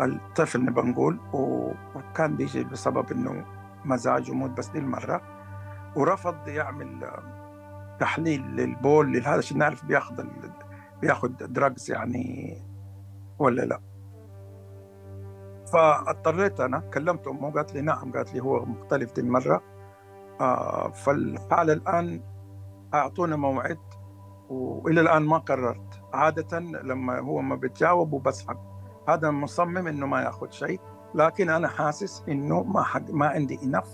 الطفل نبغى نقول وكان بيجي بسبب إنه مزاج وموت بس دي المرة. ورفض يعمل تحليل للبول لهذا عشان نعرف بياخذ ال... بياخذ دراجز يعني ولا لا. فاضطريت أنا كلمت أمه قالت لي نعم قالت لي هو مختلف دي المرة. آه فالحالة الآن أعطونا موعد وإلى الآن ما قررت. عادة لما هو ما بتجاوب وبسحب. هذا مصمم إنه ما ياخذ شيء. لكن أنا حاسس إنه ما حق ما عندي انف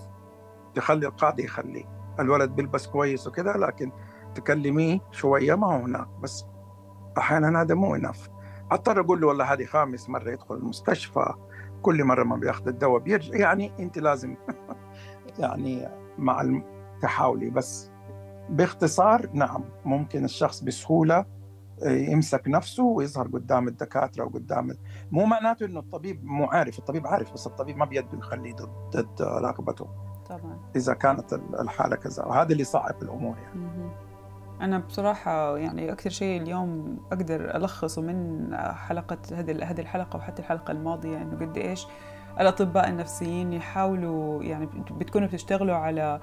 تخلي القاضي يخليه. الولد بيلبس كويس وكذا لكن تكلميه شوية ما هو هناك بس أحيانا هذا مو انف أضطر أقول له والله هذه خامس مرة يدخل المستشفى كل مرة ما بياخذ الدواء بيرجع. يعني أنت لازم يعني مع تحاولي بس باختصار نعم ممكن الشخص بسهولة يمسك نفسه ويظهر قدام الدكاترة وقدام مو معناته إنه الطبيب مو عارف الطبيب عارف بس الطبيب ما بيده يخليه ضد ضد رغبته طبعا. إذا كانت الحالة كذا وهذا اللي صعب الأمور يعني. أنا بصراحة يعني أكثر شيء اليوم أقدر ألخصه من حلقة هذه هذه الحلقة وحتى الحلقة الماضية إنه قد إيش الأطباء النفسيين يحاولوا يعني بتكونوا بتشتغلوا على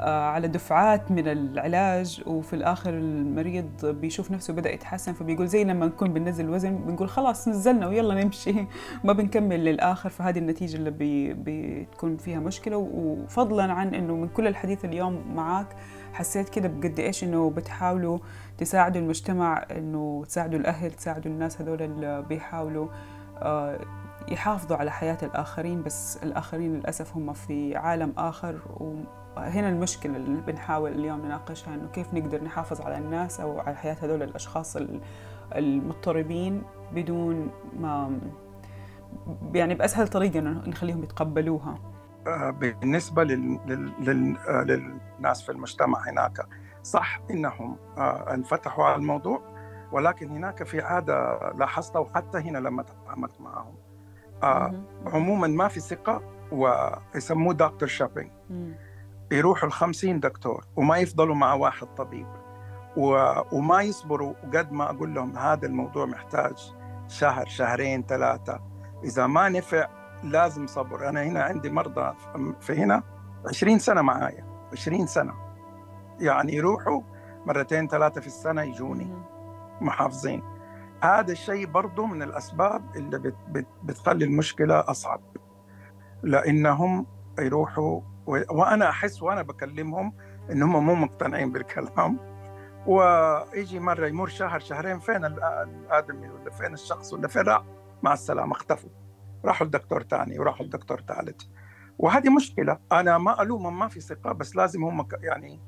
على دفعات من العلاج وفي الآخر المريض بيشوف نفسه بدأ يتحسن فبيقول زي لما نكون بننزل وزن بنقول خلاص نزلنا ويلا نمشي ما بنكمل للآخر. فهذه النتيجة اللي بي بتكون فيها مشكلة وفضلا عن أنه من كل الحديث اليوم معك حسيت كده بقد إيش أنه بتحاولوا تساعدوا المجتمع أنه تساعدوا الأهل تساعدوا الناس هذول اللي بيحاولوا آه، يحافظوا على حياة الآخرين بس الآخرين للأسف هم في عالم آخر وهنا المشكلة اللي بنحاول اليوم نناقشها إنه كيف نقدر نحافظ على الناس أو على حياة هذول الأشخاص المضطربين بدون ما يعني بأسهل طريقة نخليهم يتقبلوها. آه، بالنسبة لل... لل... آه، للناس في المجتمع هناك صح إنهم آه، انفتحوا على الموضوع ولكن هناك في عادة لاحظتها وحتى هنا لما تعاملت معهم. عموما ما في ثقة ويسموه دكتور شوبينج يروحوا الخمسين دكتور وما يفضلوا مع واحد طبيب. و... وما يصبروا قد ما أقول لهم هذا الموضوع محتاج شهر شهرين ثلاثة. إذا ما نفع لازم صبر. أنا هنا عندي مرضى في هنا 20 سنة معايا 20 سنة. يعني يروحوا مرتين ثلاثة في السنة يجوني. محافظين. هذا الشيء برضو من الأسباب اللي بت بت بتخلي المشكلة أصعب. لأنهم يروحوا وأنا أحس وأنا بكلمهم إنهم مو مقتنعين بالكلام. ويجي مرة يمر شهر شهرين فين الآدمي ولا فين الشخص ولا فين؟ راح مع السلامة اختفوا. راحوا لدكتور ثاني وراحوا لدكتور ثالث وهذه مشكلة. أنا ما ألومهم ما في ثقة بس لازم هم يعني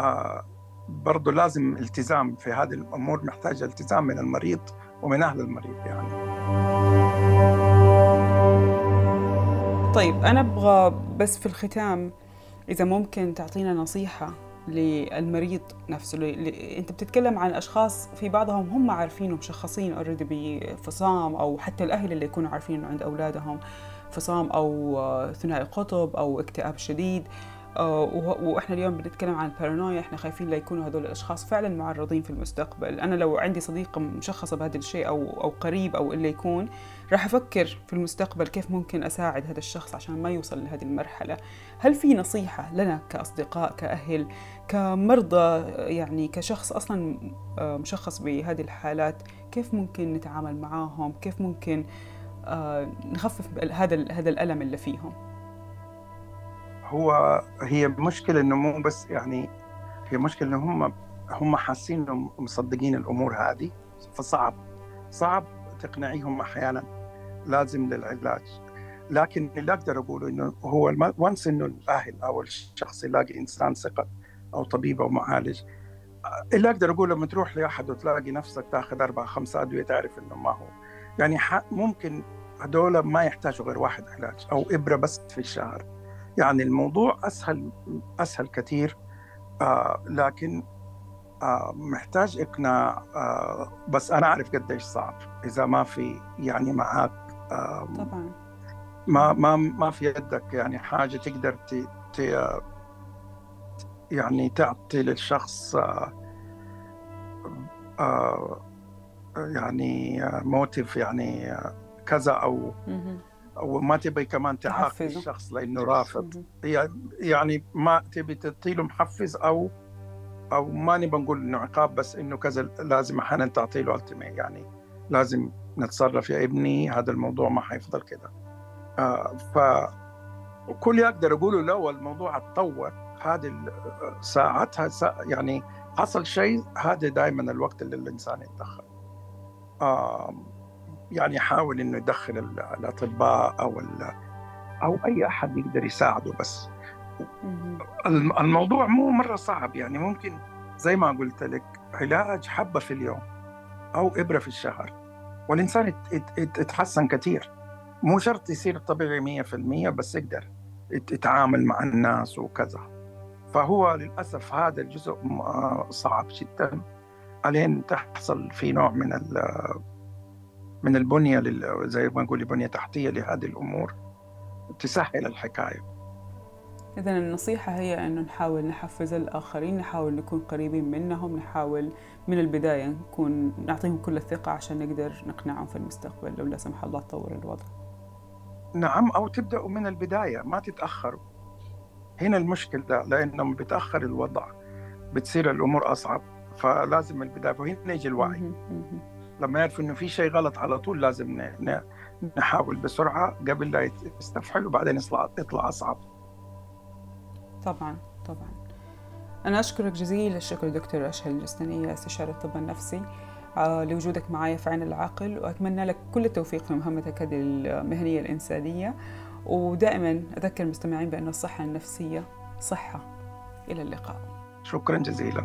آه برضه لازم التزام في هذه الأمور محتاجة التزام من المريض ومن أهل المريض يعني. طيب أنا أبغى بس في الختام إذا ممكن تعطينا نصيحة للمريض نفسه اللي أنت بتتكلم عن أشخاص في بعضهم هم عارفين ومشخصين اوريدي بفصام أو حتى الأهل اللي يكونوا عارفين عند أولادهم فصام أو ثنائي قطب أو اكتئاب شديد. آه، وإحنا اليوم بنتكلم عن البارانويا إحنا خايفين لا يكونوا هذول الأشخاص فعلا معرضين في المستقبل. أنا لو عندي صديقه مشخصه بهذا الشيء أو أو قريب أو اللي يكون راح أفكر في المستقبل كيف ممكن أساعد هذا الشخص عشان ما يوصل لهذه المرحلة. هل في نصيحة لنا كأصدقاء كأهل كمرضى يعني كشخص أصلا آه، مشخص بهذه الحالات كيف ممكن نتعامل معاهم؟ كيف ممكن آه، نخفف هذا هذا الألم اللي فيهم؟ هو هي مشكلة إنه مو بس يعني هي مشكلة إنه هم هم حاسين إنهم مصدقين الأمور هذه فصعب صعب تقنعيهم أحيانا لازم للعلاج. لكن اللي أقدر أقوله إنه هو وانس إنه الأهل أو الشخص يلاقي إنسان ثقة أو طبيب أو معالج اللي أقدر أقوله لما تروح لأحد وتلاقي نفسك تاخذ أربعة خمسة أدوية تعرف إنه ما هو. يعني ممكن هذول ما يحتاجوا غير واحد علاج أو إبرة بس في الشهر. يعني الموضوع أسهل أسهل كثير آه لكن آه محتاج إقناع آه بس أنا أعرف قديش صعب. إذا ما في يعني معك آه طبعا. ما ما ما في يدك يعني حاجة تقدر ت, ت يعني تعطي للشخص آه آه يعني موتيف يعني كذا أو وما تبي كمان تعاقب الشخص لأنه رافض. يعني ما تبي تعطي له محفز أو أو ما نبغى نقول إنه عقاب بس إنه كذا لازم أحيانا تعطي له يعني لازم نتصرف يا ابني هذا الموضوع ما حيفضل كذا. آه ف كل اللي أقدر اقوله لو الموضوع اتطور. هذه ساعتها يعني حصل شيء هذا دائما الوقت اللي الإنسان يتدخل. آه يعني يحاول إنه يدخل الأطباء أو أو أي أحد يقدر يساعده بس. الموضوع مو مرة صعب يعني ممكن زي ما قلت لك علاج حبة في اليوم أو إبرة في الشهر. والإنسان يتحسن كثير. مو شرط يصير طبيعي 100% بس يقدر يتعامل مع الناس وكذا. فهو للأسف هذا الجزء صعب جدا. الين تحصل في نوع من من البنية زي ما نقول بنية تحتية لهذه الأمور تسهل الحكاية. إذا النصيحة هي أنه نحاول نحفز الآخرين نحاول نكون قريبين منهم نحاول من البداية نكون نعطيهم كل الثقة عشان نقدر نقنعهم في المستقبل لو لا سمح الله تطور الوضع. نعم أو تبدأوا من البداية ما تتأخروا. هنا المشكلة لأنه بتأخر الوضع بتصير الأمور أصعب فلازم البداية وهنا يجي الوعي. لما يعرف إنه في شيء غلط على طول لازم نحاول بسرعة قبل لا يستفحل وبعدين يطلع يطلع أصعب. طبعا طبعا. أنا أشكرك جزيل الشكر دكتور أشهل الجستنية استشارة الطب النفسي آه، لوجودك معي في عين العاقل وأتمنى لك كل التوفيق في مهمتك هذه المهنية الإنسانية. ودائما أذكر المستمعين بأن الصحة النفسية صحة. إلى اللقاء. شكرا جزيلا.